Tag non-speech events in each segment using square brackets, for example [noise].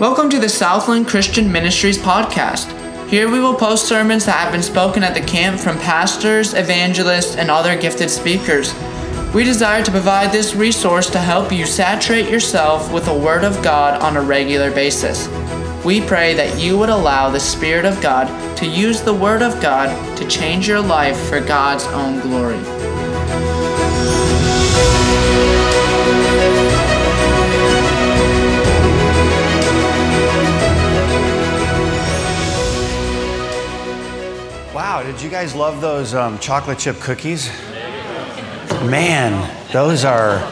Welcome to the Southland Christian Ministries podcast. Here we will post sermons that have been spoken at the camp from pastors, evangelists, and other gifted speakers. We desire to provide this resource to help you saturate yourself with the Word of God on a regular basis. We pray that you would allow the Spirit of God to use the Word of God to change your life for God's own glory. Wow, did you guys love those um, chocolate chip cookies? Man, those are,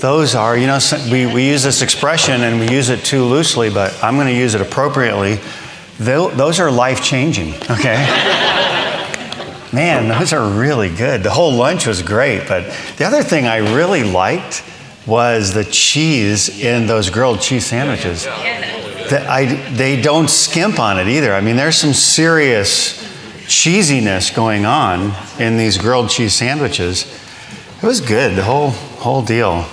those are, you know, we, we use this expression and we use it too loosely, but I'm going to use it appropriately. Those are life changing, okay? Man, those are really good. The whole lunch was great, but the other thing I really liked was the cheese in those grilled cheese sandwiches. I, they don't skimp on it either. I mean, there's some serious cheesiness going on in these grilled cheese sandwiches. It was good, the whole whole deal.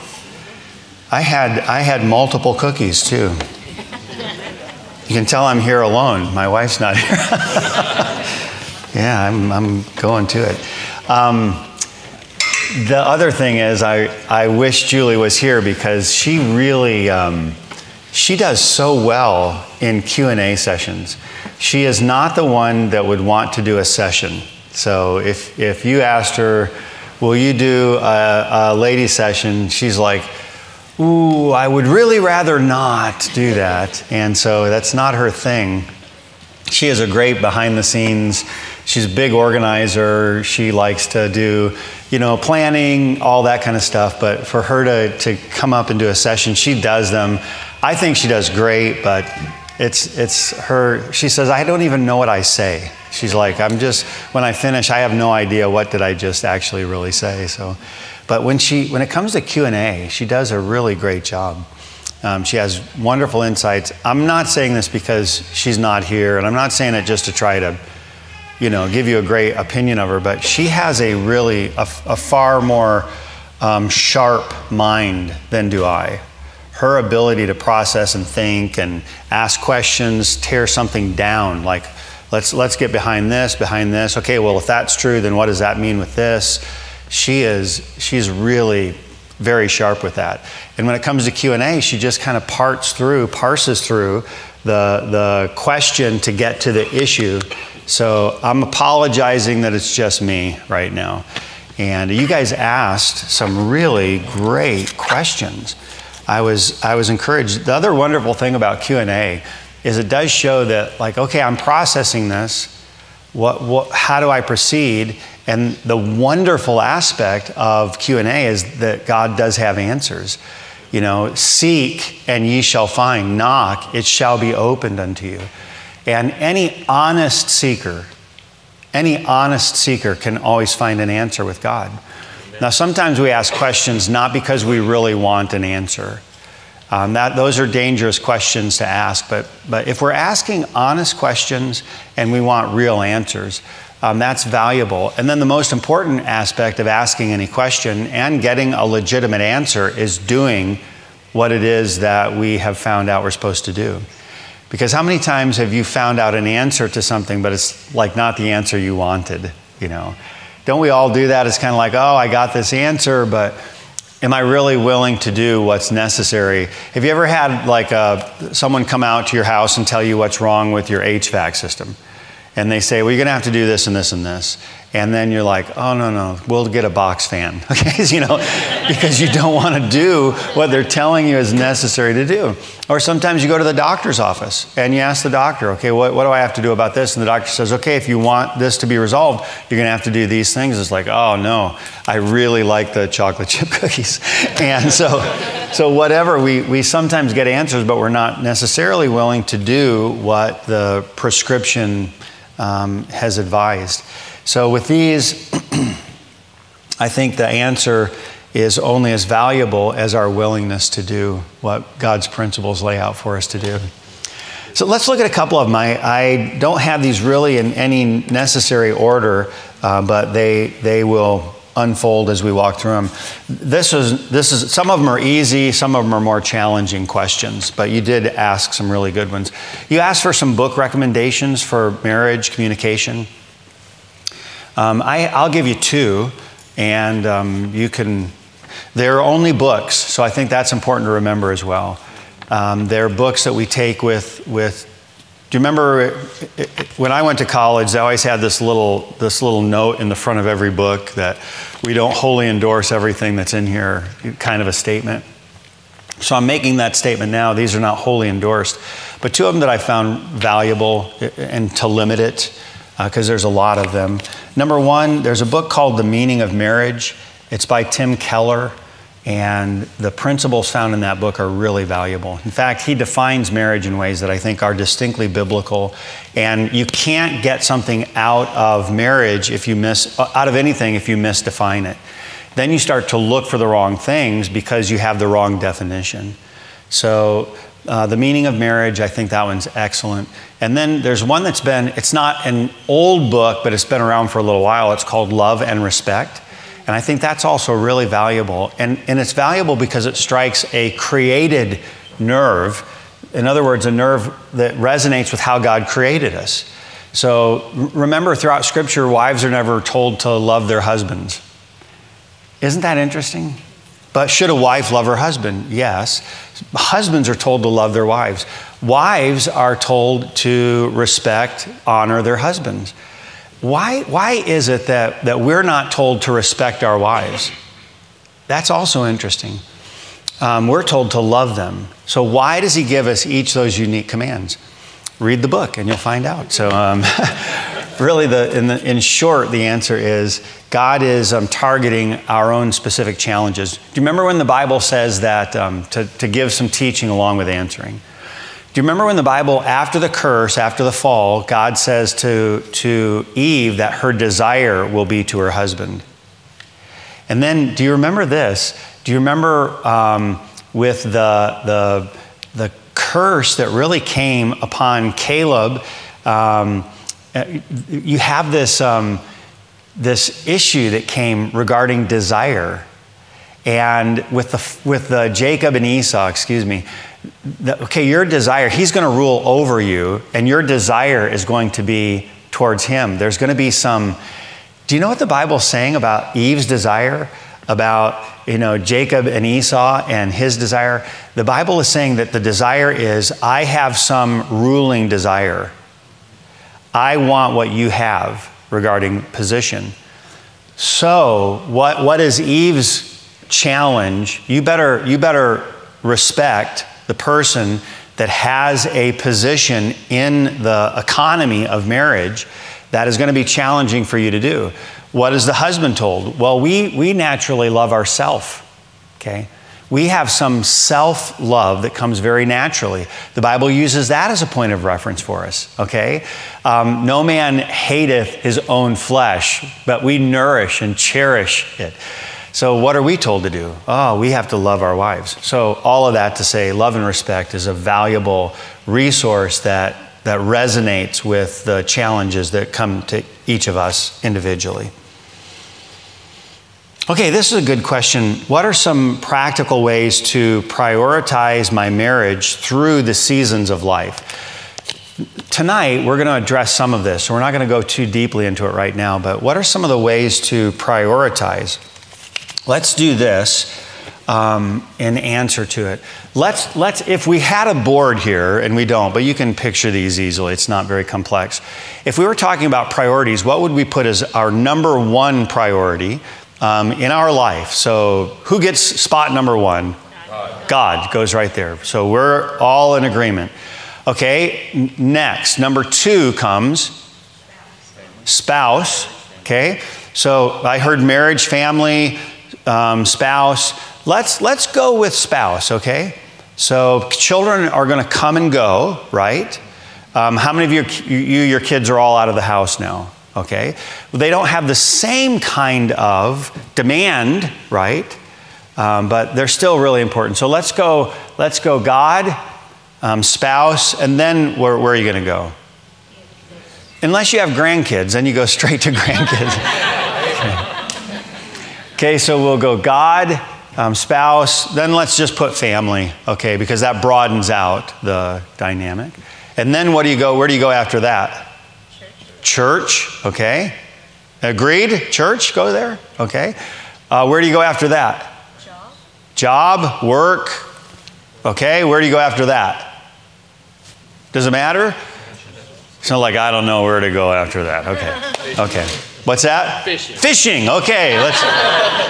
I had I had multiple cookies too. You can tell I'm here alone. My wife's not here. [laughs] yeah, I'm, I'm going to it. Um, the other thing is, I, I wish Julie was here because she really um, she does so well in q&a sessions. She is not the one that would want to do a session. So if, if you asked her will you do a, a lady session? She's like ooh i would really rather not do that. And so that's not her thing. She is a great behind the scenes. She's a big organizer. She likes to do you know planning all that kind of stuff. But for her to, to come up and do a session she does them I think she does great, but it's it's her. She says, "I don't even know what I say." She's like, "I'm just when I finish, I have no idea what did I just actually really say." So, but when she when it comes to Q and A, she does a really great job. Um, she has wonderful insights. I'm not saying this because she's not here, and I'm not saying it just to try to, you know, give you a great opinion of her. But she has a really a, a far more um, sharp mind than do I her ability to process and think and ask questions, tear something down, like let's let's get behind this, behind this. Okay, well if that's true, then what does that mean with this? She is she's really very sharp with that. And when it comes to Q&A, she just kind of parts through, parses through the the question to get to the issue. So I'm apologizing that it's just me right now. And you guys asked some really great questions. I was, I was encouraged. The other wonderful thing about Q&A is it does show that, like, okay, I'm processing this. What, what, how do I proceed? And the wonderful aspect of Q&A is that God does have answers. You know, seek and ye shall find, knock, it shall be opened unto you. And any honest seeker, any honest seeker can always find an answer with God. Now, sometimes we ask questions not because we really want an answer. Um, that, those are dangerous questions to ask, but, but if we're asking honest questions and we want real answers, um, that's valuable. And then the most important aspect of asking any question and getting a legitimate answer is doing what it is that we have found out we're supposed to do. Because how many times have you found out an answer to something, but it's like not the answer you wanted, you know? Don't we all do that? It's kind of like, oh, I got this answer, but am I really willing to do what's necessary? Have you ever had like a, uh, someone come out to your house and tell you what's wrong with your HVAC system? And they say, well, you're going to have to do this and this and this and then you're like, oh no no, we'll get a box fan, [laughs] okay? [laughs] you know, because you don't want to do what they're telling you is necessary to do. Or sometimes you go to the doctor's office and you ask the doctor, okay, what, what do I have to do about this? And the doctor says, okay, if you want this to be resolved, you're going to have to do these things. It's like, oh no, I really like the chocolate [laughs] chip cookies, and so, so whatever we we sometimes get answers, but we're not necessarily willing to do what the prescription um, has advised. So, with these, [clears throat] I think the answer is only as valuable as our willingness to do what God's principles lay out for us to do. So let's look at a couple of them. I, I don't have these really in any necessary order, uh, but they, they will unfold as we walk through them. This is this is some of them are easy, some of them are more challenging questions, but you did ask some really good ones. You asked for some book recommendations for marriage communication. Um, I, will give you two, and um, you can. They're only books, so I think that's important to remember as well. Um, they're books that we take with with do you remember when I went to college? They always had this little this little note in the front of every book that we don't wholly endorse everything that's in here, kind of a statement. So I'm making that statement now. These are not wholly endorsed, but two of them that I found valuable and to limit it because uh, there's a lot of them. Number one, there's a book called The Meaning of Marriage. It's by Tim Keller. And the principles found in that book are really valuable. In fact, he defines marriage in ways that I think are distinctly biblical. And you can't get something out of marriage if you miss, out of anything if you misdefine it. Then you start to look for the wrong things because you have the wrong definition. So, uh, the meaning of marriage, I think that one's excellent. And then there's one that's been, it's not an old book, but it's been around for a little while. It's called Love and Respect. And I think that's also really valuable. And, and it's valuable because it strikes a created nerve. In other words, a nerve that resonates with how God created us. So remember, throughout Scripture, wives are never told to love their husbands. Isn't that interesting? But should a wife love her husband? Yes. Husbands are told to love their wives. Wives are told to respect, honor their husbands. Why, why is it that, that we're not told to respect our wives? That's also interesting. Um, we're told to love them. So, why does he give us each those unique commands? Read the book and you'll find out. So, um, [laughs] really, the, in, the, in, short, the answer is God is um, targeting our own specific challenges. Do you remember when the Bible says that um, to, to give some teaching along with answering? Do you remember when the Bible, after the curse, after the fall, God says to, to Eve that her desire will be to her husband? And then, do you remember this? Do you remember um, with the, the, the curse that really came upon Caleb? Um, you have this, um, this issue that came regarding desire. And with, the, with the Jacob and Esau, excuse me, the, okay, your desire, he's going to rule over you, and your desire is going to be towards him. There's going to be some. Do you know what the Bible's saying about Eve's desire? About, you know, Jacob and Esau and his desire? The Bible is saying that the desire is, I have some ruling desire. I want what you have regarding position. So, what, what is Eve's challenge? You better, you better respect the person that has a position in the economy of marriage that is going to be challenging for you to do. What is the husband told? Well, we, we naturally love ourself, okay? We have some self love that comes very naturally. The Bible uses that as a point of reference for us, okay? Um, no man hateth his own flesh, but we nourish and cherish it. So, what are we told to do? Oh, we have to love our wives. So, all of that to say, love and respect is a valuable resource that, that resonates with the challenges that come to each of us individually. Okay, this is a good question. What are some practical ways to prioritize my marriage through the seasons of life? Tonight, we're going to address some of this. We're not going to go too deeply into it right now, but what are some of the ways to prioritize? Let's do this um, in answer to it. Let's, let's, if we had a board here, and we don't, but you can picture these easily, it's not very complex. If we were talking about priorities, what would we put as our number one priority um, in our life? So, who gets spot number one? God. Goes right there. So, we're all in agreement. Okay, next, number two comes spouse. Okay, so I heard marriage, family, um, spouse. Let's, let's go with spouse, okay? So children are going to come and go, right? Um, how many of you, you, your kids are all out of the house now? Okay. They don't have the same kind of demand, right? Um, but they're still really important. So let's go. Let's go. God, um, spouse, and then where, where are you going to go? Unless you have grandkids, then you go [laughs] straight to grandkids. [laughs] Okay, so we'll go God, um, spouse, then let's just put family, okay, because that broadens out the dynamic. And then what do you go, where do you go after that? Church, okay. Agreed? Church, go there, okay. Uh, where do you go after that? Job. Job, work, okay. Where do you go after that? Does it matter? It's not like I don't know where to go after that. Okay. Okay. What's that? Fishing. Fishing. Okay, let's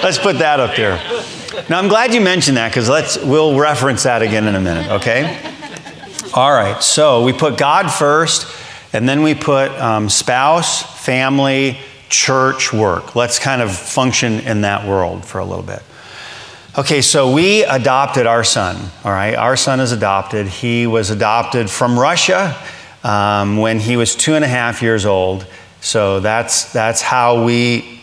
let's put that up there. Now I'm glad you mentioned that because let's we'll reference that again in a minute. Okay. All right. So we put God first, and then we put um, spouse, family, church, work. Let's kind of function in that world for a little bit. Okay, so we adopted our son. All right, our son is adopted. He was adopted from Russia um, when he was two and a half years old. So that's, that's how we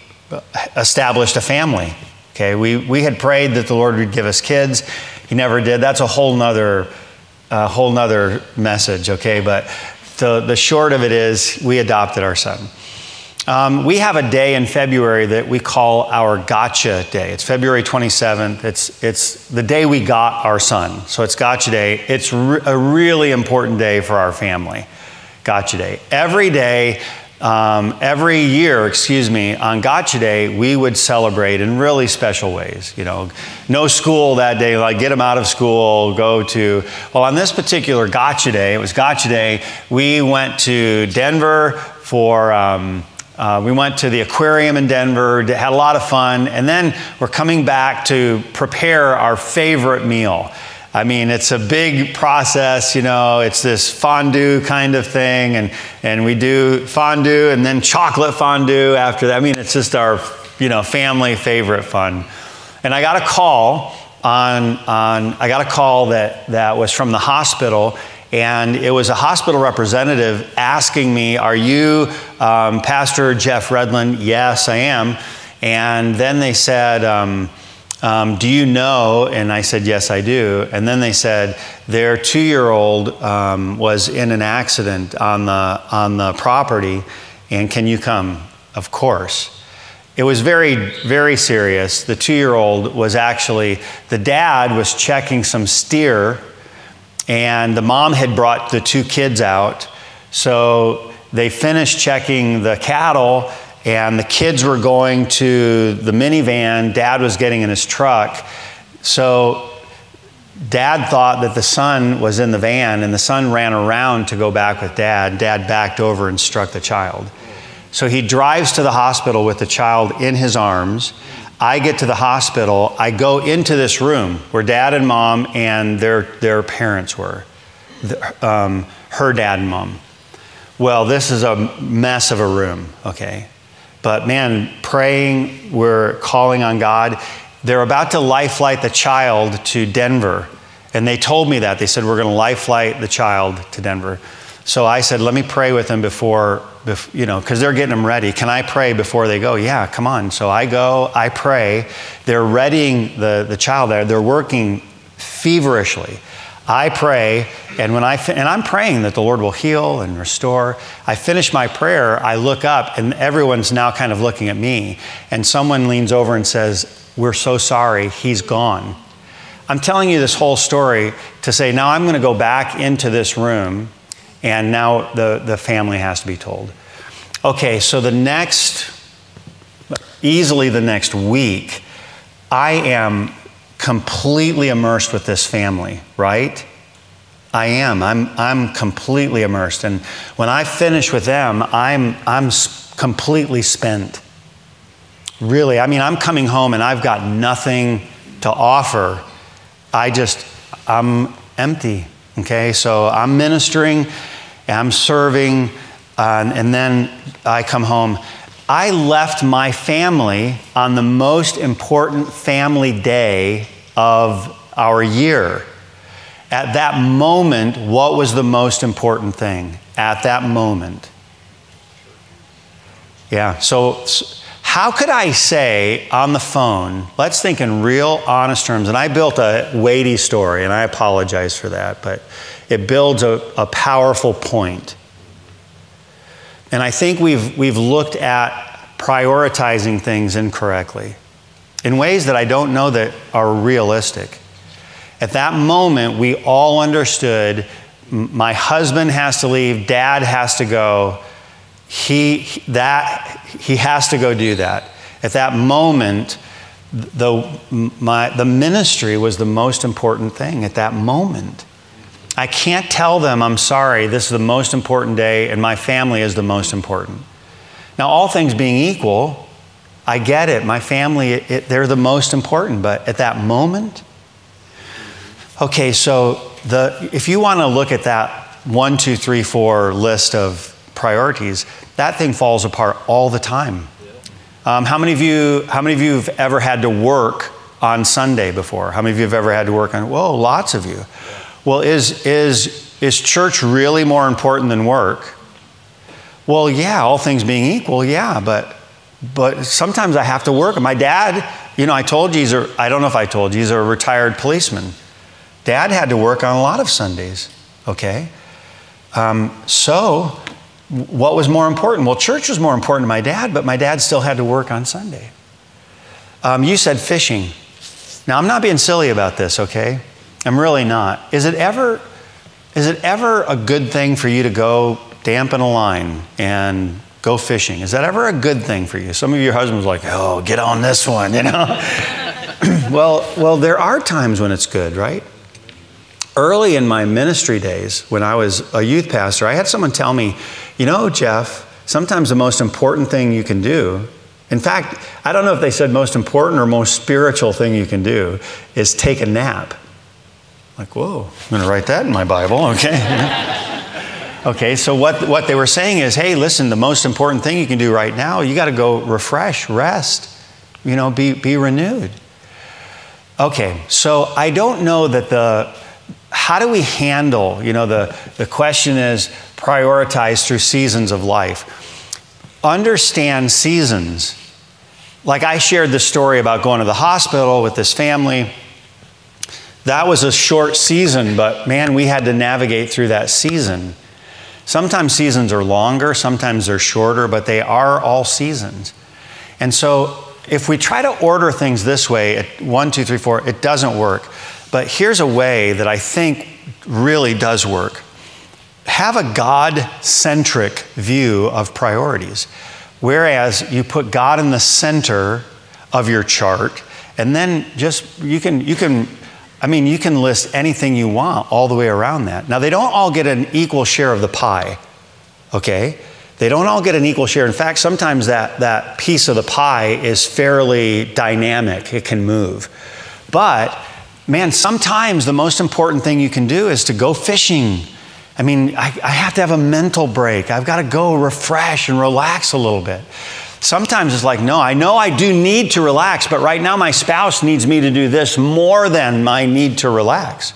established a family. Okay, we, we had prayed that the Lord would give us kids. He never did. That's a whole nother, a whole nother message, okay? But the, the short of it is we adopted our son. Um, we have a day in February that we call our Gotcha Day. It's February 27th. It's, it's the day we got our son. So it's Gotcha Day. It's re- a really important day for our family. Gotcha Day. Every day, um, every year, excuse me, on Gotcha Day, we would celebrate in really special ways. You know, no school that day, like get them out of school, go to, well, on this particular Gotcha Day, it was Gotcha Day, we went to Denver for, um, uh, we went to the aquarium in Denver, had a lot of fun, and then we're coming back to prepare our favorite meal. I mean, it's a big process, you know, it's this fondue kind of thing, and, and we do fondue and then chocolate fondue after that. I mean, it's just our, you know, family favorite fun. And I got a call on, on I got a call that, that was from the hospital, and it was a hospital representative asking me, Are you um, Pastor Jeff Redlin? Yes, I am. And then they said, um, um, Do you know? And I said, Yes, I do. And then they said, Their two year old um, was in an accident on the, on the property, and can you come? Of course. It was very, very serious. The two year old was actually, the dad was checking some steer, and the mom had brought the two kids out. So they finished checking the cattle and the kids were going to the minivan. Dad was getting in his truck. So dad thought that the son was in the van, and the son ran around to go back with dad. Dad backed over and struck the child. So he drives to the hospital with the child in his arms. I get to the hospital. I go into this room where dad and mom and their, their parents were, um, her dad and mom. Well, this is a mess of a room, okay? But man, praying, we're calling on God. They're about to life flight the child to Denver. And they told me that. They said, We're going to life flight the child to Denver. So I said, Let me pray with them before, you know, because they're getting them ready. Can I pray before they go? Yeah, come on. So I go, I pray. They're readying the, the child there. They're working feverishly. I pray, and when I and I'm praying that the Lord will heal and restore. I finish my prayer, I look up, and everyone's now kind of looking at me, and someone leans over and says, "We're so sorry, he's gone." I'm telling you this whole story to say now I'm going to go back into this room, and now the, the family has to be told. Okay, so the next, easily the next week, I am completely immersed with this family, right? I am. I'm, I'm completely immersed. And when I finish with them, I'm, I'm completely spent. Really, I mean, I'm coming home and I've got nothing to offer. I just, I'm empty. Okay, so I'm ministering, I'm serving, uh, and then I come home. I left my family on the most important family day of our year. At that moment, what was the most important thing? At that moment. Yeah, so, how could I say on the phone, let's think in real honest terms, and I built a weighty story, and I apologize for that, but it builds a, a powerful point. And I think we've, we've looked at prioritizing things incorrectly. in ways that I don't know that are realistic. At that moment, we all understood my husband has to leave, dad has to go. He, that, he has to go do that. At that moment, the, my, the ministry was the most important thing at that moment. I can't tell them, I'm sorry, this is the most important day and my family is the most important. Now, all things being equal, I get it. My family, it, they're the most important. But at that moment, okay, so the, if you want to look at that one, two, three, four list of priorities, that thing falls apart all the time. Um, how many of you? How many of you have ever had to work on Sunday before? How many of you have ever had to work on? Whoa, lots of you. Well, is is is church really more important than work? Well, yeah, all things being equal, yeah, but but sometimes I have to work. My dad, you know, I told you he's a, I don't know if I told you, he's a retired policeman. Dad had to work on a lot of Sundays, okay? Um, so what was more important? Well, church was more important to my dad, but my dad still had to work on Sunday. Um, you said fishing. Now, I'm not being silly about this, okay? I'm really not. Is it ever, is it ever a good thing for you to go dampen a line and go fishing? Is that ever a good thing for you? Some of your husbands like, oh, get on this one, you know? [laughs] well, well, there are times when it's good, right? Early in my ministry days, when I was a youth pastor, I had someone tell me, you know, Jeff, sometimes the most important thing you can do, in fact, I don't know if they said most important or most spiritual thing you can do, is take a nap. Like, whoa, I'm going to write that in my Bible, okay? [laughs] okay, so what, what they were saying is hey, listen, the most important thing you can do right now, you got to go refresh, rest, you know, be, be renewed. Okay, so I don't know that the, how do we handle, you know, the, the question is prioritize through seasons of life. Understand seasons. Like I shared the story about going to the hospital with this family. That was a short season, but man, we had to navigate through that season. Sometimes seasons are longer, sometimes they're shorter, but they are all seasons. And so if we try to order things this way, one, two, three, four, it doesn't work. But here's a way that I think really does work have a God centric view of priorities. Whereas you put God in the center of your chart, and then just you can, you can, I mean, you can list anything you want all the way around that. Now, they don't all get an equal share of the pie, okay? They don't all get an equal share. In fact, sometimes that, that piece of the pie is fairly dynamic, it can move. But man, sometimes the most important thing you can do is to go fishing. I mean, I, I have to have a mental break. I've got to go refresh and relax a little bit. Sometimes it's like, no, I know I do need to relax, but right now my spouse needs me to do this more than my need to relax.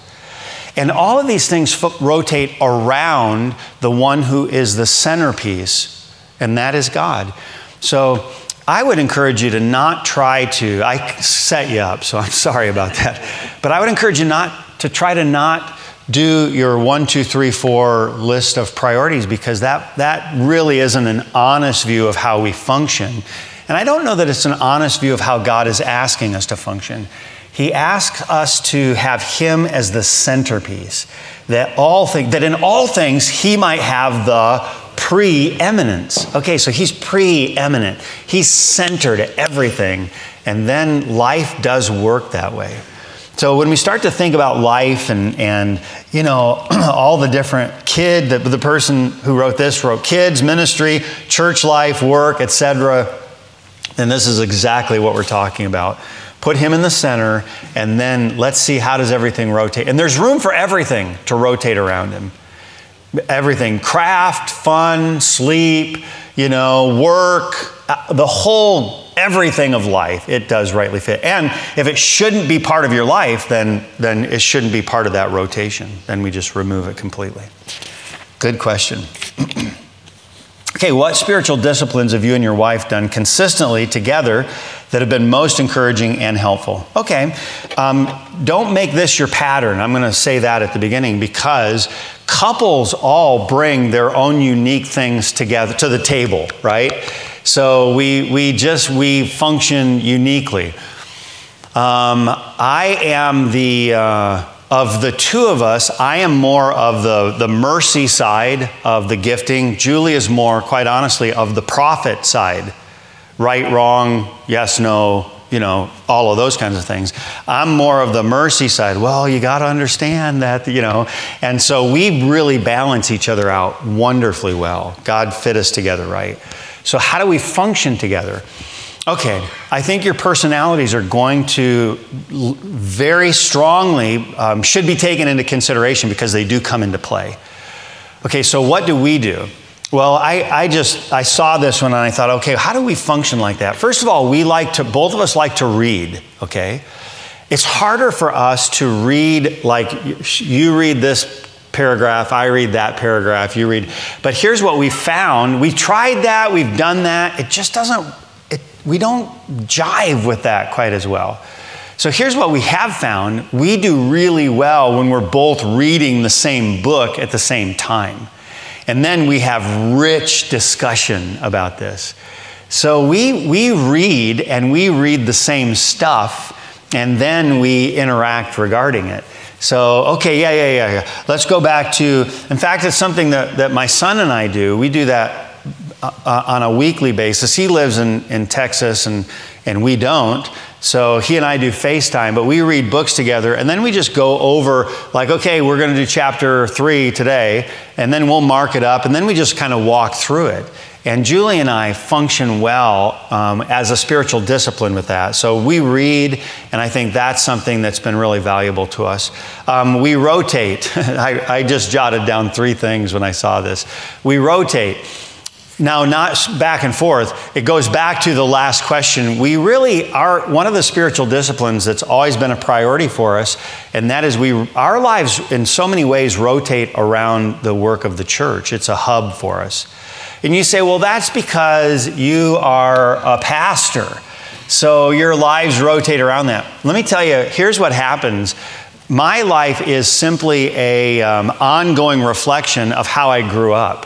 And all of these things rotate around the one who is the centerpiece, and that is God. So I would encourage you to not try to, I set you up, so I'm [laughs] sorry about that. But I would encourage you not to try to not do your one, two, three, four list of priorities because that, that really isn't an honest view of how we function. And I don't know that it's an honest view of how God is asking us to function. He asks us to have Him as the centerpiece, that all things, that in all things He might have the preeminence. Okay, so he's preeminent. He's centered at everything. And then life does work that way. So when we start to think about life and, and you know, [clears throat] all the different kid, the, the person who wrote this wrote kids, ministry, church life, work, etc., then this is exactly what we're talking about. Put him in the center, and then let's see how does everything rotate. And there's room for everything to rotate around him everything craft, fun, sleep, you know, work, uh, the whole everything of life it does rightly fit. And if it shouldn't be part of your life then then it shouldn't be part of that rotation. Then we just remove it completely. Good question. [clears throat] Okay what spiritual disciplines have you and your wife done consistently together that have been most encouraging and helpful? Okay um, don't make this your pattern. I'm going to say that at the beginning because couples all bring their own unique things together to the table, right? So we, we just, we function uniquely. Um, I am the, uh, of the two of us, I am more of the, the mercy side of the gifting. Julie is more, quite honestly, of the prophet side. Right, wrong, yes, no, you know, all of those kinds of things. I'm more of the mercy side. Well, you got to understand that, you know. And so we really balance each other out wonderfully well. God fit us together right. So, how do we function together? Okay, I think your personalities are going to very strongly, um, should be taken into consideration because they do come into play. Okay, so what do we do? Well, I, I just I saw this one and I thought, okay, how do we function like that? First of all, we like to both of us like to read, okay? It's harder for us to read like you read this paragraph, I read that paragraph, you read. But here's what we found. We tried that, we've done that. It just doesn't it, we don't jive with that quite as well. So here's what we have found. We do really well when we're both reading the same book at the same time. And then we have rich discussion about this. So we, we read and we read the same stuff, and then we interact regarding it. So, okay, yeah, yeah, yeah, yeah. Let's go back to, in fact, it's something that, that my son and I do. We do that uh, uh on a weekly basis. He lives in, in Texas and, and we don't. So he and I do FaceTime, but we read books together and then we just go over, like, okay, we're going to do chapter three today, and then we'll mark it up, and then we just kind of walk through it. And Julie and I function well um, as a spiritual discipline with that. So we read, and I think that's something that's been really valuable to us. Um, we rotate. [laughs] I, I just jotted down three things when I saw this. We rotate. Now, not back and forth, it goes back to the last question. We really are one of the spiritual disciplines that's always been a priority for us, and that is we, our lives in so many ways rotate around the work of the church. It's a hub for us. And you say, well, that's because you are a pastor. So your lives rotate around that. Let me tell you, here's what happens. My life is simply a um, ongoing reflection of how I grew up.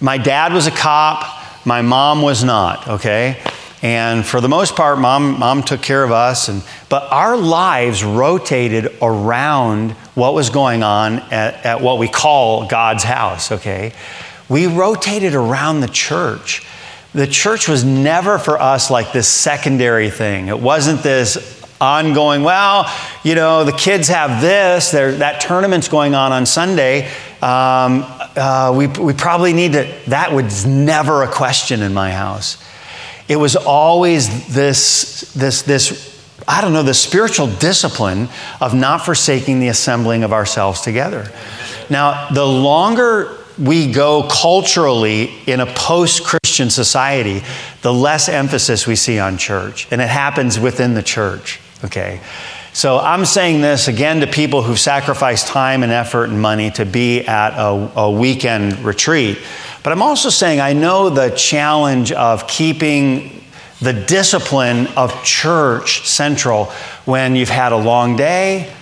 My dad was a cop, my mom was not, okay? And for the most part, mom, mom took care of us. And, but our lives rotated around what was going on at, at what we call God's house, okay? We rotated around the church. The church was never for us like this secondary thing. It wasn't this ongoing, well, you know, the kids have this, that tournament's going on on Sunday. Um, uh, we, we probably need to, that was never a question in my house. It was always this, this, this, I don't know, the spiritual discipline of not forsaking the assembling of ourselves together. Now, the longer we go culturally in a post Christian society, the less emphasis we see on church. And it happens within the church, okay? So I'm saying this again to people who've sacrificed time and effort and money to be at a, a weekend retreat. But I'm also saying I know the challenge of keeping the discipline of church central when you've had a long day,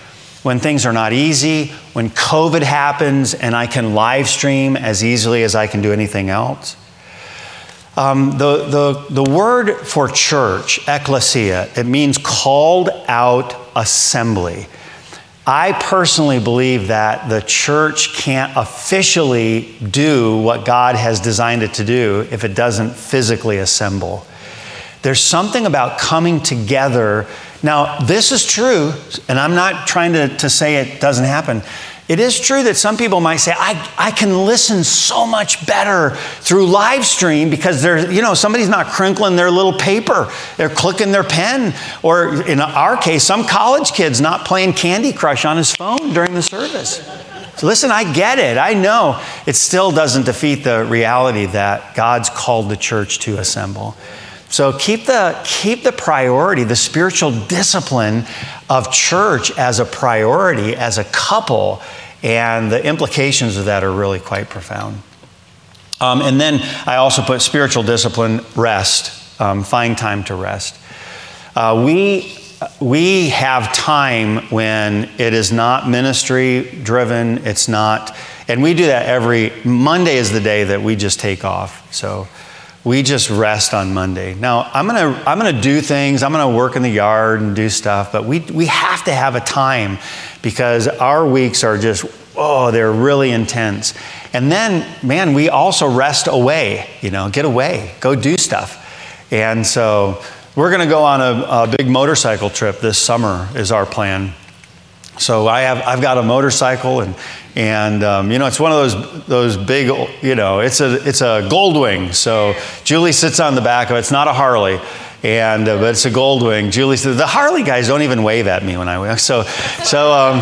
when things are not easy, when COVID happens and I can live stream as easily as I can do anything else. Um, the, the, the word for church, ecclesia, it means called out assembly. I personally believe that the church can't officially do what God has designed it to do if it doesn't physically assemble. There's something about coming together. Now, this is true, and I'm not trying to, to say it doesn't happen. It is true that some people might say, I, I can listen so much better through live stream because there's, you know, somebody's not crinkling their little paper. They're clicking their pen. Or in our case, some college kid's not playing Candy Crush on his phone during the service. So listen, I get it. I know it still doesn't defeat the reality that God's called the church to assemble. So keep the, keep the priority, the spiritual discipline of church as a priority, as a couple, and the implications of that are really quite profound. Um, and then I also put spiritual discipline, rest, um, find time to rest. Uh, we, we have time when it is not ministry driven, it's not, and we do that every Monday is the day that we just take off. So we just rest on Monday. Now, I'm gonna, I'm gonna do things, I'm gonna work in the yard and do stuff, but we, we have to have a time because our weeks are just, oh, they're really intense. And then, man, we also rest away, you know, get away, go do stuff. And so we're gonna go on a, a big motorcycle trip this summer, is our plan. So I have, I've got a motorcycle and, and um, you know, it's one of those, those big, you know, it's a, it's a Goldwing. So Julie sits on the back of it. It's not a Harley. And, uh, but it's a Goldwing. Julie said, the Harley guys don't even wave at me when I wave. So, so um,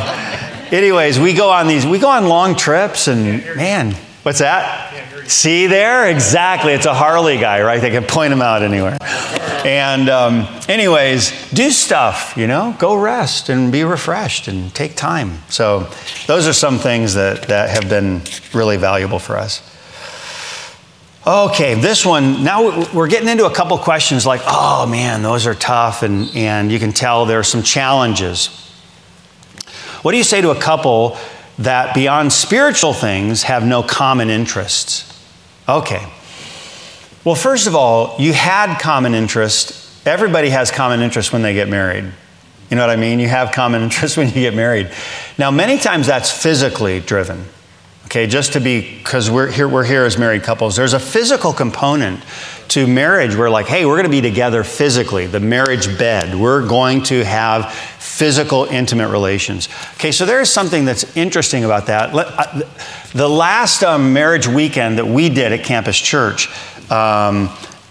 anyways, we go on these, we go on long trips and man, what's that? See there? Exactly. It's a Harley guy, right? They can point him out anywhere. And, um, anyways, do stuff, you know, go rest and be refreshed and take time. So, those are some things that, that have been really valuable for us. Okay, this one, now we're getting into a couple questions like, oh man, those are tough, and, and you can tell there are some challenges. What do you say to a couple that beyond spiritual things have no common interests? Okay. Well, first of all, you had common interest. Everybody has common interest when they get married. You know what I mean? You have common [laughs] interest when you get married. Now, many times that's physically driven. Okay, just to be, because we're here, we're here as married couples, there's a physical component to marriage. We're like, hey, we're going to be together physically, the marriage bed. We're going to have physical, intimate relations. Okay, so there is something that's interesting about that. Uh, the last um, marriage weekend that we did at Campus Church, um,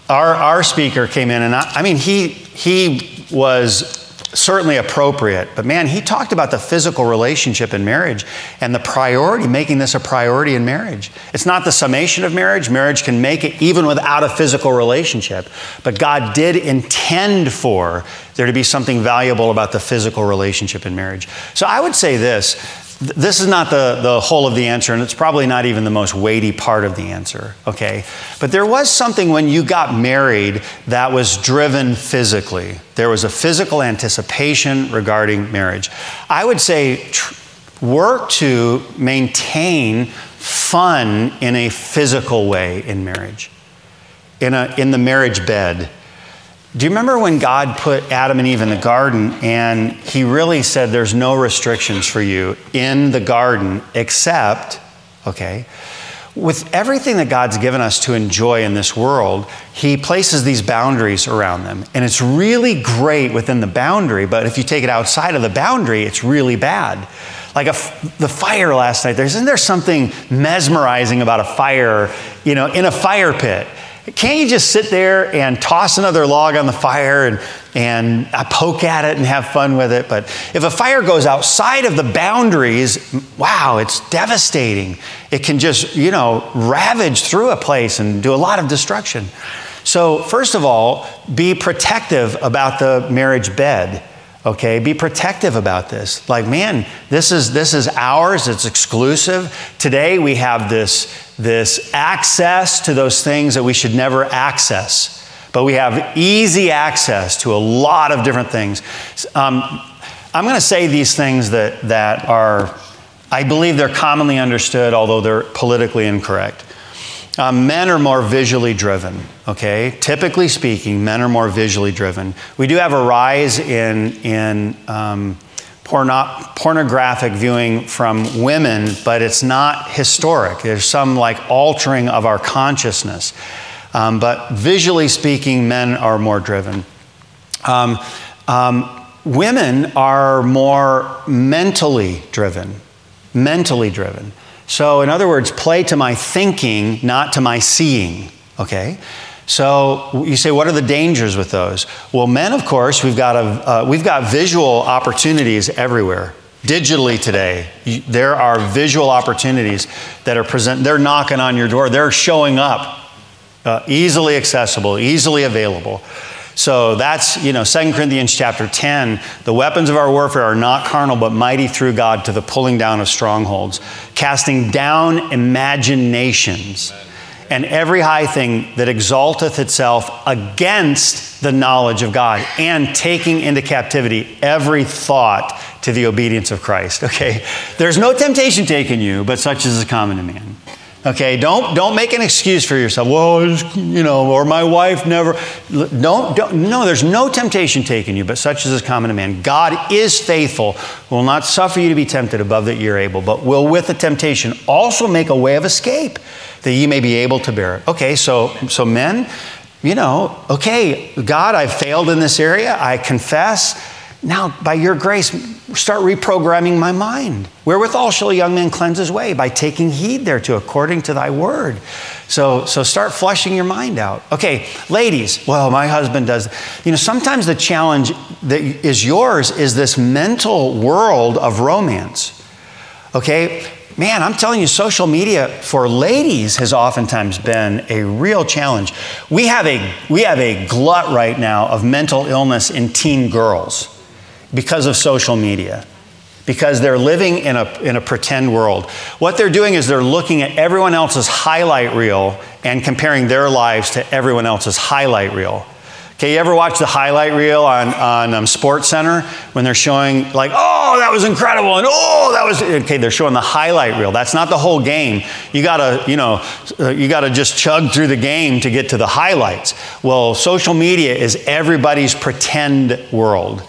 our, our speaker came in, and I, I mean, he, he was certainly appropriate. But man, he talked about the physical relationship in marriage and the priority, making this a priority in marriage. It's not the summation of marriage. Marriage can make it even without a physical relationship. But God did intend for there to be something valuable about the physical relationship in marriage. So I would say this this is not the, the whole of the answer, and it's probably not even the most weighty part of the answer, okay? But there was something when you got married that was driven physically. There was a physical anticipation regarding marriage. I would say tr- work to maintain fun in a physical way in marriage, in, a, in the marriage bed. Do you remember when God put Adam and Eve in the garden and he really said there's no restrictions for you in the garden except, okay, with everything that God's given us to enjoy in this world, He places these boundaries around them. And it's really great within the boundary, but if you take it outside of the boundary, it's really bad. Like the fire last night, isn't there something mesmerizing about a fire, you know, in a fire pit? Can't you just sit there and toss another log on the fire and, and uh, poke at it and have fun with it? But if a fire goes outside of the boundaries, wow, it's devastating. It can just, you know, ravage through a place and do a lot of destruction. So, first of all, be protective about the marriage bed okay be protective about this like man this is this is ours it's exclusive today we have this this access to those things that we should never access but we have easy access to a lot of different things um, i'm going to say these things that that are i believe they're commonly understood although they're politically incorrect um, men are more visually driven, okay? Typically speaking, men are more visually driven. We do have a rise in, in um, porno- pornographic viewing from women, but it's not historic. There's some like altering of our consciousness. Um, but visually speaking, men are more driven. Um, um, women are more mentally driven, mentally driven. So, in other words, play to my thinking, not to my seeing. Okay? So you say, what are the dangers with those? Well, men, of course, we've got, a, uh, we've got visual opportunities everywhere. Digitally today, there are visual opportunities that are present. They're knocking on your door. They're showing up, uh, easily accessible, easily available. So that's, you know, 2 Corinthians chapter 10. The weapons of our warfare are not carnal, but mighty through God to the pulling down of strongholds, casting down imaginations and every high thing that exalteth itself against the knowledge of God, and taking into captivity every thought to the obedience of Christ. Okay? There's no temptation taken you, but such as is common to man. Okay, don't don't make an excuse for yourself. Well, you know, or my wife never. Don't, don't no. There's no temptation taking you, but such as is common to man. God is faithful, will not suffer you to be tempted above that you're able, but will with the temptation also make a way of escape, that ye may be able to bear it. Okay, so so men, you know, okay, God, I've failed in this area. I confess. Now, by your grace, start reprogramming my mind. Wherewithal shall a young man cleanse his way? By taking heed thereto, according to thy word. So, so start flushing your mind out. Okay, ladies, well, my husband does. You know, sometimes the challenge that is yours is this mental world of romance. Okay, man, I'm telling you, social media for ladies has oftentimes been a real challenge. We have a, we have a glut right now of mental illness in teen girls because of social media, because they're living in a, in a pretend world. What they're doing is they're looking at everyone else's highlight reel and comparing their lives to everyone else's highlight reel. Okay, you ever watch the highlight reel on, on um, Sports Center when they're showing, like, oh, that was incredible, and oh, that was, okay, they're showing the highlight reel. That's not the whole game. You gotta, you know, uh, you gotta just chug through the game to get to the highlights. Well, social media is everybody's pretend world.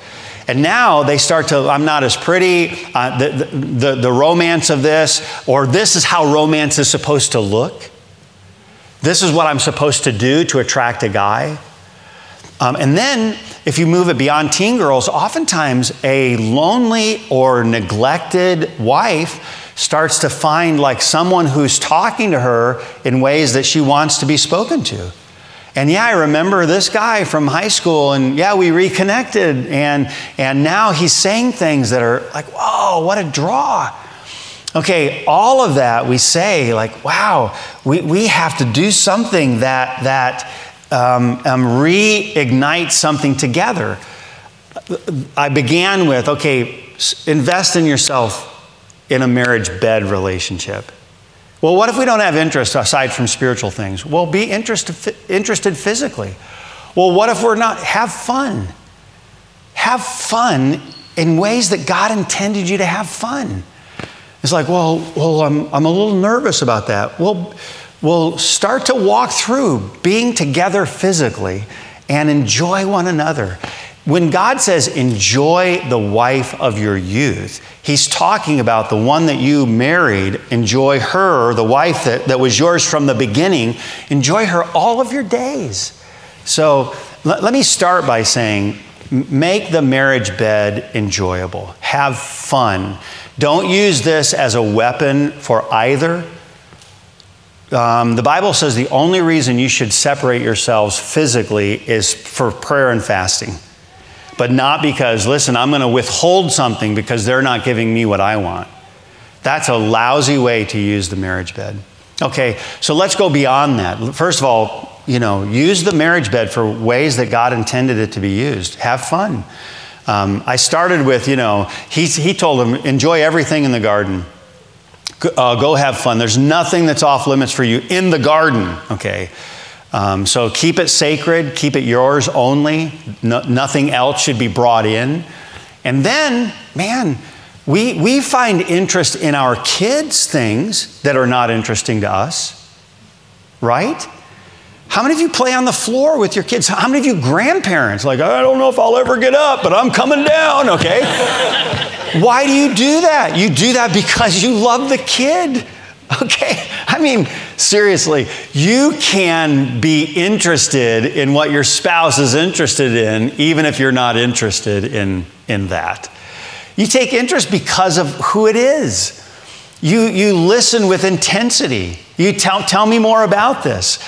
And now they start to, I'm not as pretty, uh, the, the, the romance of this, or this is how romance is supposed to look. This is what I'm supposed to do to attract a guy. Um, and then, if you move it beyond teen girls, oftentimes a lonely or neglected wife starts to find like someone who's talking to her in ways that she wants to be spoken to. And yeah, I remember this guy from high school, and yeah, we reconnected, and, and now he's saying things that are like, whoa, what a draw. Okay, all of that we say, like, wow, we, we have to do something that, that um, um, reignites something together. I began with, okay, invest in yourself in a marriage bed relationship. Well, what if we don't have interest aside from spiritual things? Well, be interested, interested physically. Well, what if we're not? Have fun. Have fun in ways that God intended you to have fun. It's like, well, well, I'm, I'm a little nervous about that. Well, we'll start to walk through being together physically and enjoy one another. When God says enjoy the wife of your youth, he's talking about the one that you married. Enjoy her, the wife that, that was yours from the beginning. Enjoy her all of your days. So let me start by saying make the marriage bed enjoyable, have fun. Don't use this as a weapon for either. Um, the Bible says the only reason you should separate yourselves physically is for prayer and fasting but not because, listen, I'm going to withhold something because they're not giving me what I want. That's a lousy way to use the marriage bed. Okay, so let's go beyond that. First of all, you know, use the marriage bed for ways that God intended it to be used. Have fun. Um, I started with, you know, he, he told him, enjoy everything in the garden. Uh, go have fun. There's nothing that's off limits for you in the garden, okay? Um, so keep it sacred, keep it yours only. No, nothing else should be brought in. And then, man, we, we find interest in our kids' things that are not interesting to us, right? How many of you play on the floor with your kids? How many of you grandparents, like, I don't know if I'll ever get up, but I'm coming down, okay? [laughs] Why do you do that? You do that because you love the kid. [laughs] Okay? I mean, seriously, you can be interested in what your spouse is interested in, even if you're not interested in, in that. You take interest because of who it is. You, you listen with intensity. You tell, tell me more about this.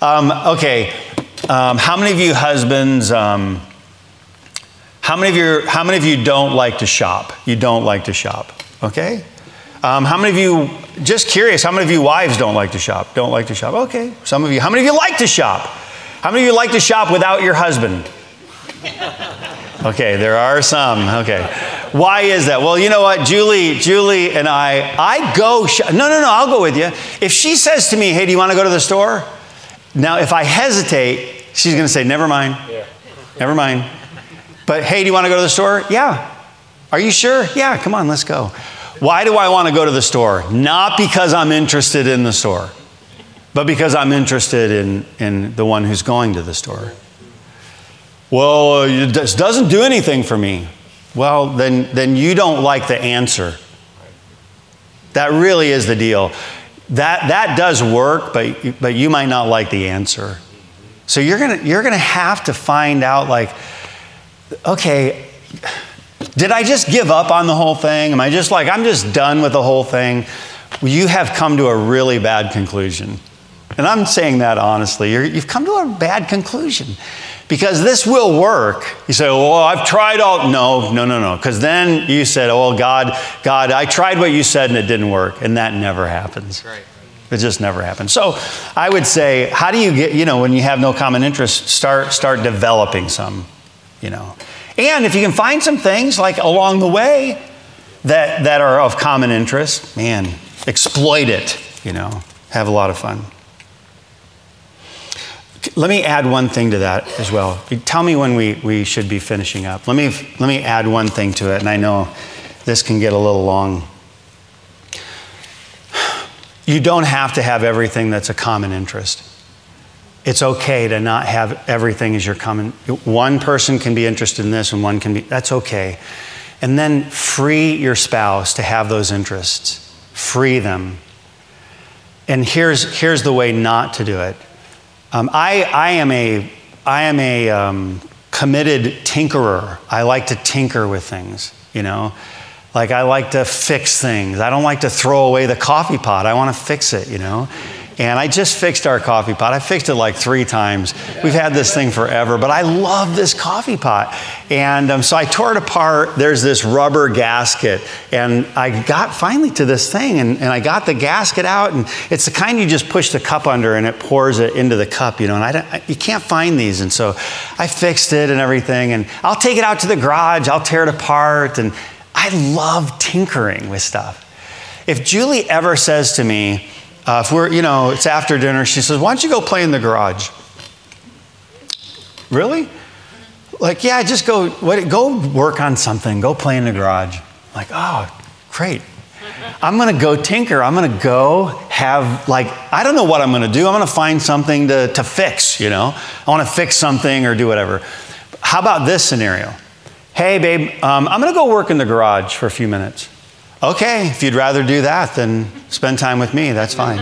Um, okay, um, how many of you husbands, um, how, many of you, how many of you don't like to shop? You don't like to shop, okay? Um, how many of you, just curious, how many of you wives don't like to shop? Don't like to shop? Okay, some of you. How many of you like to shop? How many of you like to shop without your husband? [laughs] Okay, there are some. Okay. Why is that? Well, you know what? Julie, Julie and I, I go, sh- no, no, no, I'll go with you. If she says to me, hey, do you want to go to the store? Now, if I hesitate, she's going to say, never mind. Yeah. Never mind. But hey, do you want to go to the store? Yeah. Are you sure? Yeah, come on, let's go. Why do I want to go to the store? Not because I'm interested in the store. but because I'm interested in, in the one who's going to the store. Well, uh, it doesn't do anything for me. Well, then, then you don't like the answer. That really is the deal. That, that does work, but, but you might not like the answer. So you're going you're gonna have to find out, like, okay, did I just give up on the whole thing? Am I just like, I'm just done with the whole thing? You have come to a really bad conclusion. And I'm saying that honestly. you have come to a bad conclusion because this will work. You say, well, I've tried all. No, no, no, no. Because then you said, oh, God, God, I tried what you said and it didn't work. And that never happens. Right. It just never happens. So I would say, how do you get, you know, when you have no common interest, start, start developing some, you know. And if you can find some things like along the way that, that are of common interest, man, exploit it, you know, have a lot of fun. Let me add one thing to that as well. Tell me when we, we should be finishing up. Let me, let me add one thing to it, and I know this can get a little long. You don't have to have everything that's a common interest. It's okay to not have everything as your common. One person can be interested in this and one can be, that's okay. And then free your spouse to have those interests. Free them. And here's, here's the way not to do it um, I, I am a, I am a um, committed tinkerer. I like to tinker with things, you know. Like I like to fix things. I don't like to throw away the coffee pot. I want to fix it, you know. And I just fixed our coffee pot. I fixed it like three times. We've had this thing forever, but I love this coffee pot. And um, so I tore it apart. There's this rubber gasket. And I got finally to this thing, and, and I got the gasket out. And it's the kind you just push the cup under and it pours it into the cup, you know. And I, I you can't find these. And so I fixed it and everything. And I'll take it out to the garage, I'll tear it apart. And I love tinkering with stuff. If Julie ever says to me, uh, if we're, you know, it's after dinner, she says, Why don't you go play in the garage? Really? Like, yeah, just go, what, go work on something, go play in the garage. like, oh, great. I'm going to go tinker. I'm going to go have, like, I don't know what I'm going to do. I'm going to find something to, to fix, you know? I want to fix something or do whatever. How about this scenario? Hey, babe, um, I'm going to go work in the garage for a few minutes. Okay, if you'd rather do that, then spend time with me. That's fine.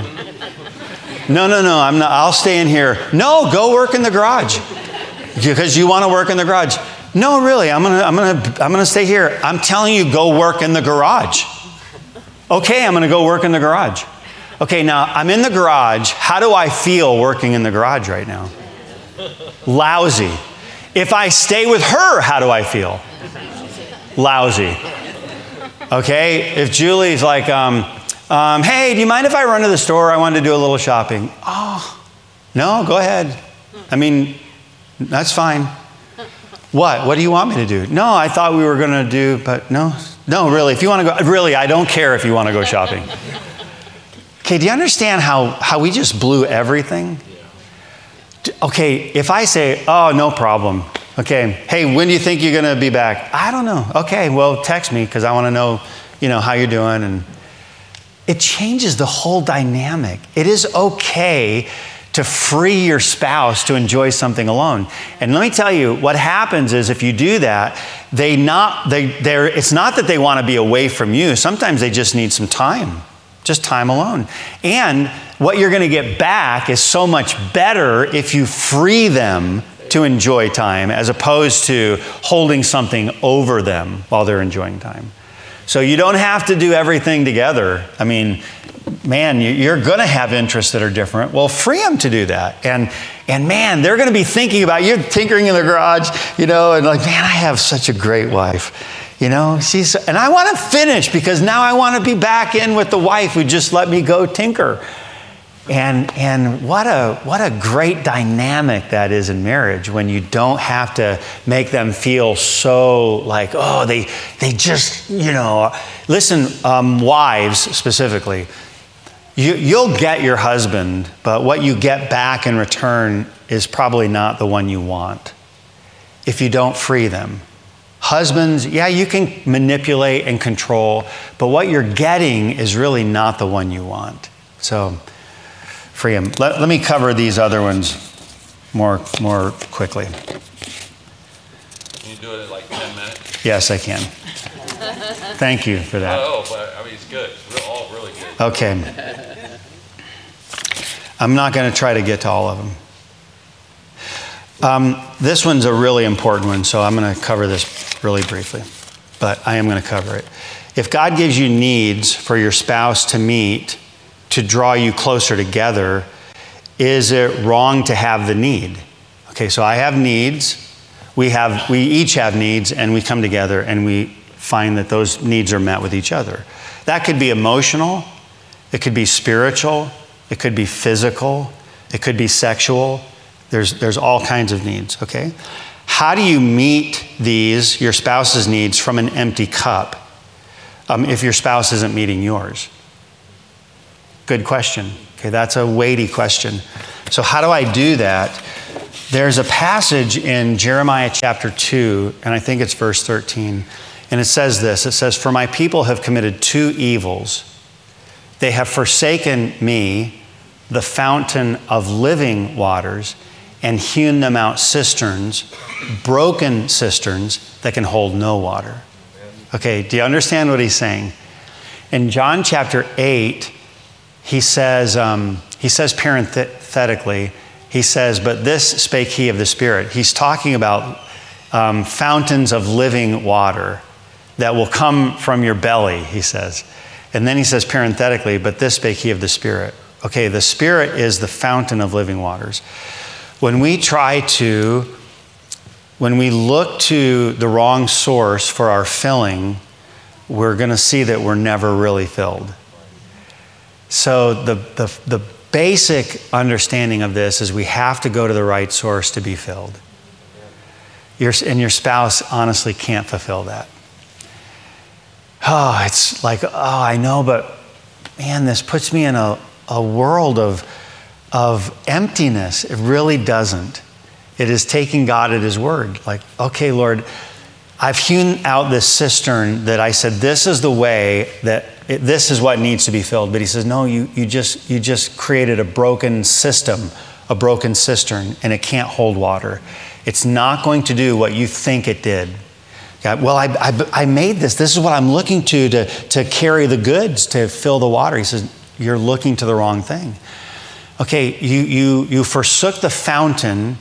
No, no, no, I'm not, I'll stay in here. No, go work in the garage because you want to work in the garage. No, really, I'm gonna, I'm gonna, I'm gonna stay here. I'm telling you, go work in the garage. Okay, I'm gonna go work in the garage. Okay, now I'm in the garage. How do I feel working in the garage right now? Lousy. If I stay with her, how do I feel? Lousy. Okay? If Julie's like, um, um, hey, do you mind if I run to the store? I want to do a little shopping. Oh, no, go ahead. I mean, that's fine. What? What do you want me to do? No, I thought we were going to do, but no, no, really. If you want to go, really, I don't care if you want to go shopping. [laughs] Okay, do you understand how, how we just blew everything? Okay, if I say, oh, no problem, Okay, hey, when do you think you're going to be back? I don't know. Okay, well, text me because I want to know, you know, how you're doing. And it changes the whole dynamic. It is okay to free your spouse to enjoy something alone. And let me tell you, what happens is if you do that, they not they they're it's not that they want to be away from you. Sometimes they just need some time. Just time alone. And what you're going to get back is so much better if you free them to enjoy time as opposed to holding something over them while they're enjoying time. So you don't have to do everything together. I mean, man, you're going to have interests that are different. Well, free them to do that. And, and man, they're going to be thinking about you tinkering in the garage, you know, and like, man, I have such a great wife. You know, she's, and I want to finish because now I want to be back in with the wife who just let me go tinker. And, and what, a, what a great dynamic that is in marriage when you don't have to make them feel so like, oh, they, they just, you know. Listen, um, wives specifically, you, you'll get your husband, but what you get back in return is probably not the one you want if you don't free them. Husbands, yeah, you can manipulate and control, but what you're getting is really not the one you want. So, free them. Let, let me cover these other ones more, more quickly. Can you do it in like 10 minutes? Yes, I can. Thank you for that. Oh, but I mean, it's good. It's all really good. Okay. I'm not going to try to get to all of them. Um, this one's a really important one, so I'm going to cover this really briefly, but I am going to cover it. If God gives you needs for your spouse to meet to draw you closer together, is it wrong to have the need? Okay, so I have needs. We have we each have needs and we come together and we find that those needs are met with each other. That could be emotional, it could be spiritual, it could be physical, it could be sexual. There's, there's all kinds of needs, okay? How do you meet these, your spouse's needs, from an empty cup um, if your spouse isn't meeting yours? Good question. Okay, that's a weighty question. So, how do I do that? There's a passage in Jeremiah chapter 2, and I think it's verse 13, and it says this It says, For my people have committed two evils. They have forsaken me, the fountain of living waters, and hewn them out cisterns, broken cisterns that can hold no water. Okay, do you understand what he's saying? In John chapter 8, he says, um, he says parenthetically, he says, But this spake he of the Spirit. He's talking about um, fountains of living water that will come from your belly, he says. And then he says parenthetically, But this spake he of the Spirit. Okay, the Spirit is the fountain of living waters. When we try to, when we look to the wrong source for our filling, we're going to see that we're never really filled. So, the, the, the basic understanding of this is we have to go to the right source to be filled. Your, and your spouse honestly can't fulfill that. Oh, it's like, oh, I know, but man, this puts me in a, a world of, of emptiness. It really doesn't. It is taking God at His word. Like, okay, Lord, I've hewn out this cistern that I said, this is the way that it, this is what needs to be filled. But he says, no, you, you, just, you just created a broken system, a broken cistern, and it can't hold water. It's not going to do what you think it did. God, well, I, I, I made this. This is what I'm looking to, to to carry the goods, to fill the water. He says, you're looking to the wrong thing. Okay, you, you, you forsook the fountain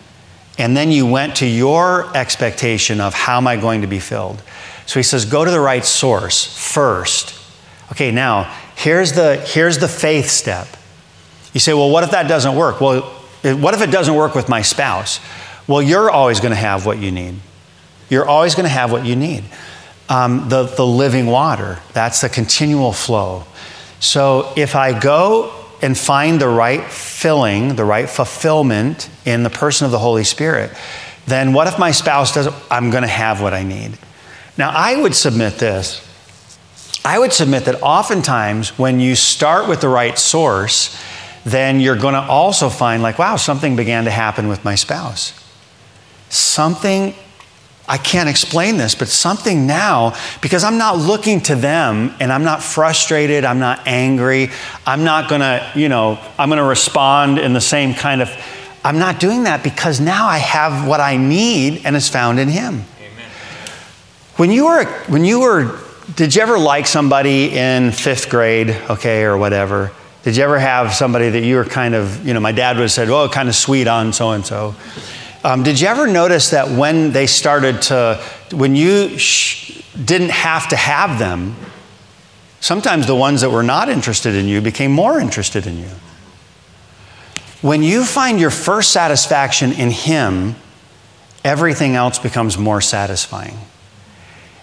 and then you went to your expectation of how am I going to be filled. So he says, go to the right source first. Okay, now here's the, here's the faith step. You say, well, what if that doesn't work? Well, what if it doesn't work with my spouse? Well, you're always going to have what you need. You're always going to have what you need. Um, the, the living water, that's the continual flow. So if I go and find the right filling, the right fulfillment in the person of the Holy Spirit, then what if my spouse doesn't? I'm going to have what I need. Now, I would submit this. I would submit that oftentimes when you start with the right source, then you're going to also find, like, wow, something began to happen with my spouse. Something I can't explain this, but something now, because I'm not looking to them and I'm not frustrated, I'm not angry, I'm not gonna, you know, I'm gonna respond in the same kind of, I'm not doing that because now I have what I need and it's found in Him. Amen. When you were, when you were, did you ever like somebody in fifth grade, okay, or whatever? Did you ever have somebody that you were kind of, you know, my dad would have said, oh, kind of sweet on so and so. Um, did you ever notice that when they started to, when you sh- didn't have to have them, sometimes the ones that were not interested in you became more interested in you? When you find your first satisfaction in Him, everything else becomes more satisfying.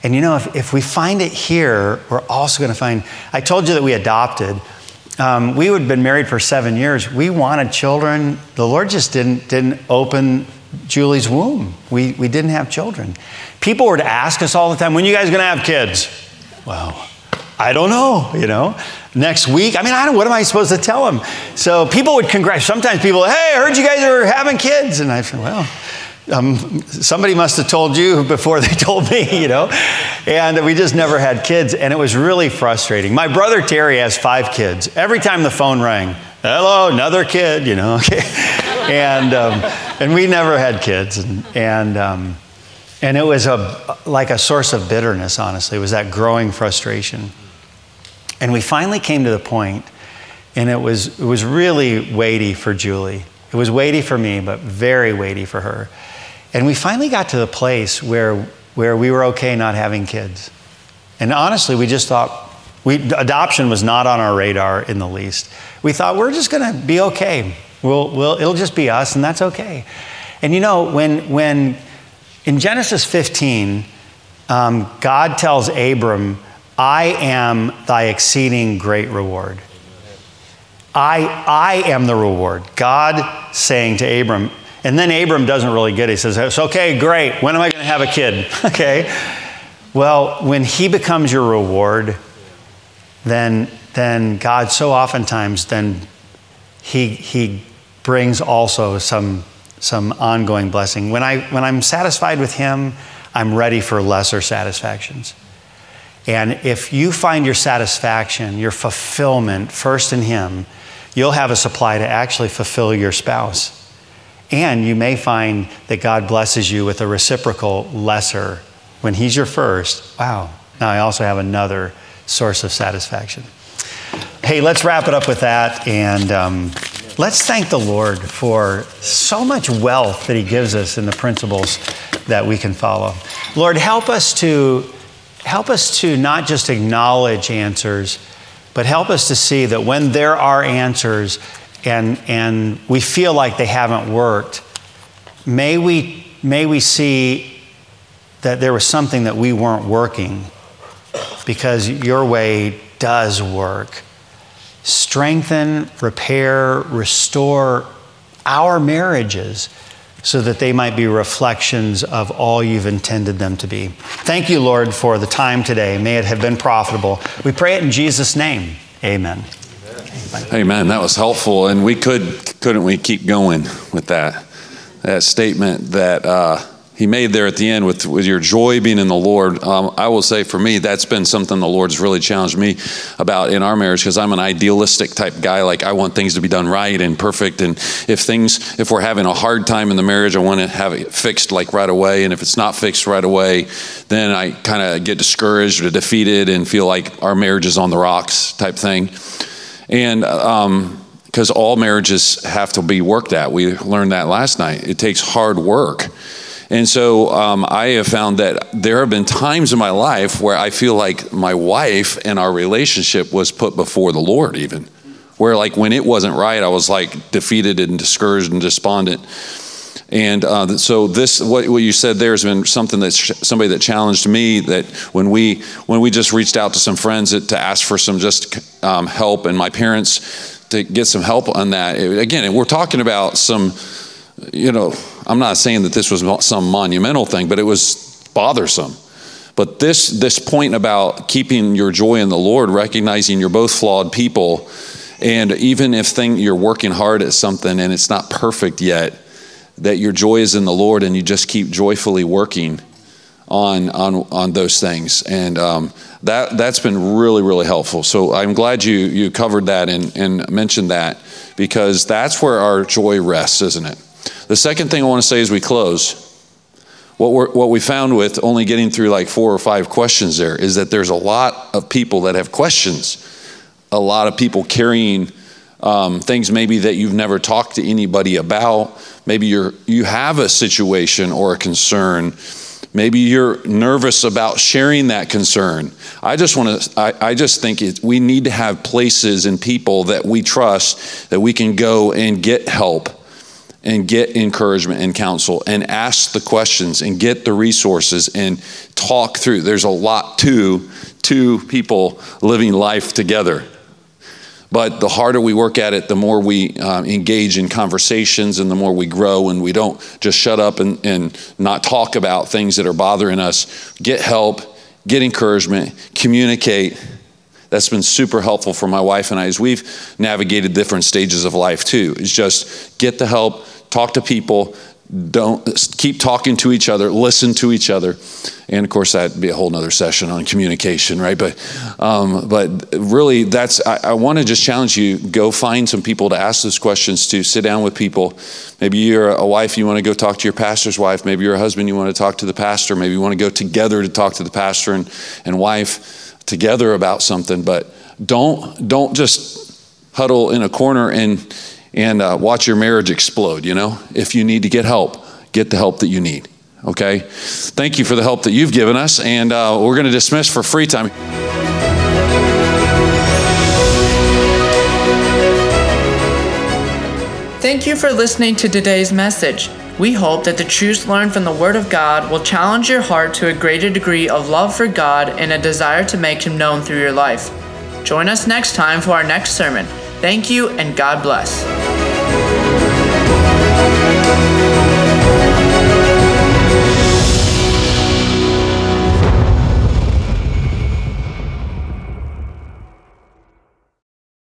And you know, if, if we find it here, we're also going to find. I told you that we adopted. Um, we had been married for seven years. We wanted children. The Lord just didn't didn't open Julie's womb. We, we didn't have children. People were to ask us all the time, when you guys going to have kids? Well, I don't know, you know. Next week, I mean, I don't, what am I supposed to tell them? So people would congratulate. Sometimes people, hey, I heard you guys are having kids. And I said, well, um, somebody must have told you before they [laughs] told me, you know. And we just never had kids. And it was really frustrating. My brother Terry has five kids. Every time the phone rang, hello, another kid, you know. [laughs] And, um, and we never had kids. And, and, um, and it was a, like a source of bitterness, honestly. It was that growing frustration. And we finally came to the point, and it was, it was really weighty for Julie. It was weighty for me, but very weighty for her. And we finally got to the place where, where we were okay not having kids. And honestly, we just thought, we, adoption was not on our radar in the least. We thought we're just going to be okay. We'll, we'll, it'll just be us, and that's okay. And you know, when, when in Genesis 15, um, God tells Abram, I am thy exceeding great reward. I, I am the reward. God saying to Abram, and then Abram doesn't really get it. He says, It's okay, great. When am I going to have a kid? [laughs] okay. Well, when he becomes your reward, then, then God so oftentimes then he, he brings also some, some ongoing blessing. When, I, when I'm satisfied with him, I'm ready for lesser satisfactions. And if you find your satisfaction, your fulfillment first in Him, you'll have a supply to actually fulfill your spouse. And you may find that God blesses you with a reciprocal lesser. When He's your first, wow, now I also have another source of satisfaction. Hey, let's wrap it up with that. And um, let's thank the Lord for so much wealth that He gives us in the principles that we can follow. Lord, help us to help us to not just acknowledge answers, but help us to see that when there are answers and, and we feel like they haven't worked, may we, may we see that there was something that we weren't working because your way does work. Strengthen, repair, restore our marriages so that they might be reflections of all you've intended them to be. Thank you, Lord, for the time today. May it have been profitable. We pray it in Jesus' name. Amen. Amen. That was helpful, and we could couldn't we keep going with that that statement that uh, he made there at the end with, with your joy being in the Lord. Um, I will say for me, that's been something the Lord's really challenged me about in our marriage because I'm an idealistic type guy. Like I want things to be done right and perfect. And if things, if we're having a hard time in the marriage, I want to have it fixed like right away. And if it's not fixed right away, then I kind of get discouraged or defeated and feel like our marriage is on the rocks type thing. And, um, because all marriages have to be worked at. We learned that last night. It takes hard work. And so um, I have found that there have been times in my life where I feel like my wife and our relationship was put before the Lord, even. Where, like, when it wasn't right, I was like defeated and discouraged and despondent. And uh, so this, what, what, you said there has been something that somebody that challenged me. That when we when we just reached out to some friends to ask for some just um, help, and my parents to get some help on that. Again, we're talking about some, you know, I'm not saying that this was some monumental thing, but it was bothersome. But this, this point about keeping your joy in the Lord, recognizing you're both flawed people, and even if thing, you're working hard at something and it's not perfect yet, that your joy is in the Lord and you just keep joyfully working on, on, on those things. And um, that, that's been really, really helpful. So I'm glad you, you covered that and, and mentioned that because that's where our joy rests, isn't it? The second thing I want to say as we close, what, what we found with only getting through like four or five questions there is that there's a lot of people that have questions, a lot of people carrying um, things maybe that you've never talked to anybody about. Maybe you're you have a situation or a concern. Maybe you're nervous about sharing that concern. I just want to. I, I just think it, we need to have places and people that we trust that we can go and get help and get encouragement and counsel and ask the questions and get the resources and talk through. There's a lot to two people living life together. But the harder we work at it, the more we uh, engage in conversations and the more we grow and we don't just shut up and, and not talk about things that are bothering us. Get help, get encouragement, communicate. That's been super helpful for my wife and I as we've navigated different stages of life too. Is just get the help, talk to people, don't keep talking to each other, listen to each other, and of course that'd be a whole nother session on communication, right? But um, but really, that's I, I want to just challenge you: go find some people to ask those questions to. Sit down with people. Maybe you're a wife, you want to go talk to your pastor's wife. Maybe you're a husband, you want to talk to the pastor. Maybe you want to go together to talk to the pastor and, and wife together about something. But don't don't just huddle in a corner and and uh, watch your marriage explode. You know, if you need to get help, get the help that you need. Okay? Thank you for the help that you've given us, and uh, we're going to dismiss for free time. Thank you for listening to today's message. We hope that the truths learned from the Word of God will challenge your heart to a greater degree of love for God and a desire to make Him known through your life. Join us next time for our next sermon. Thank you and God bless.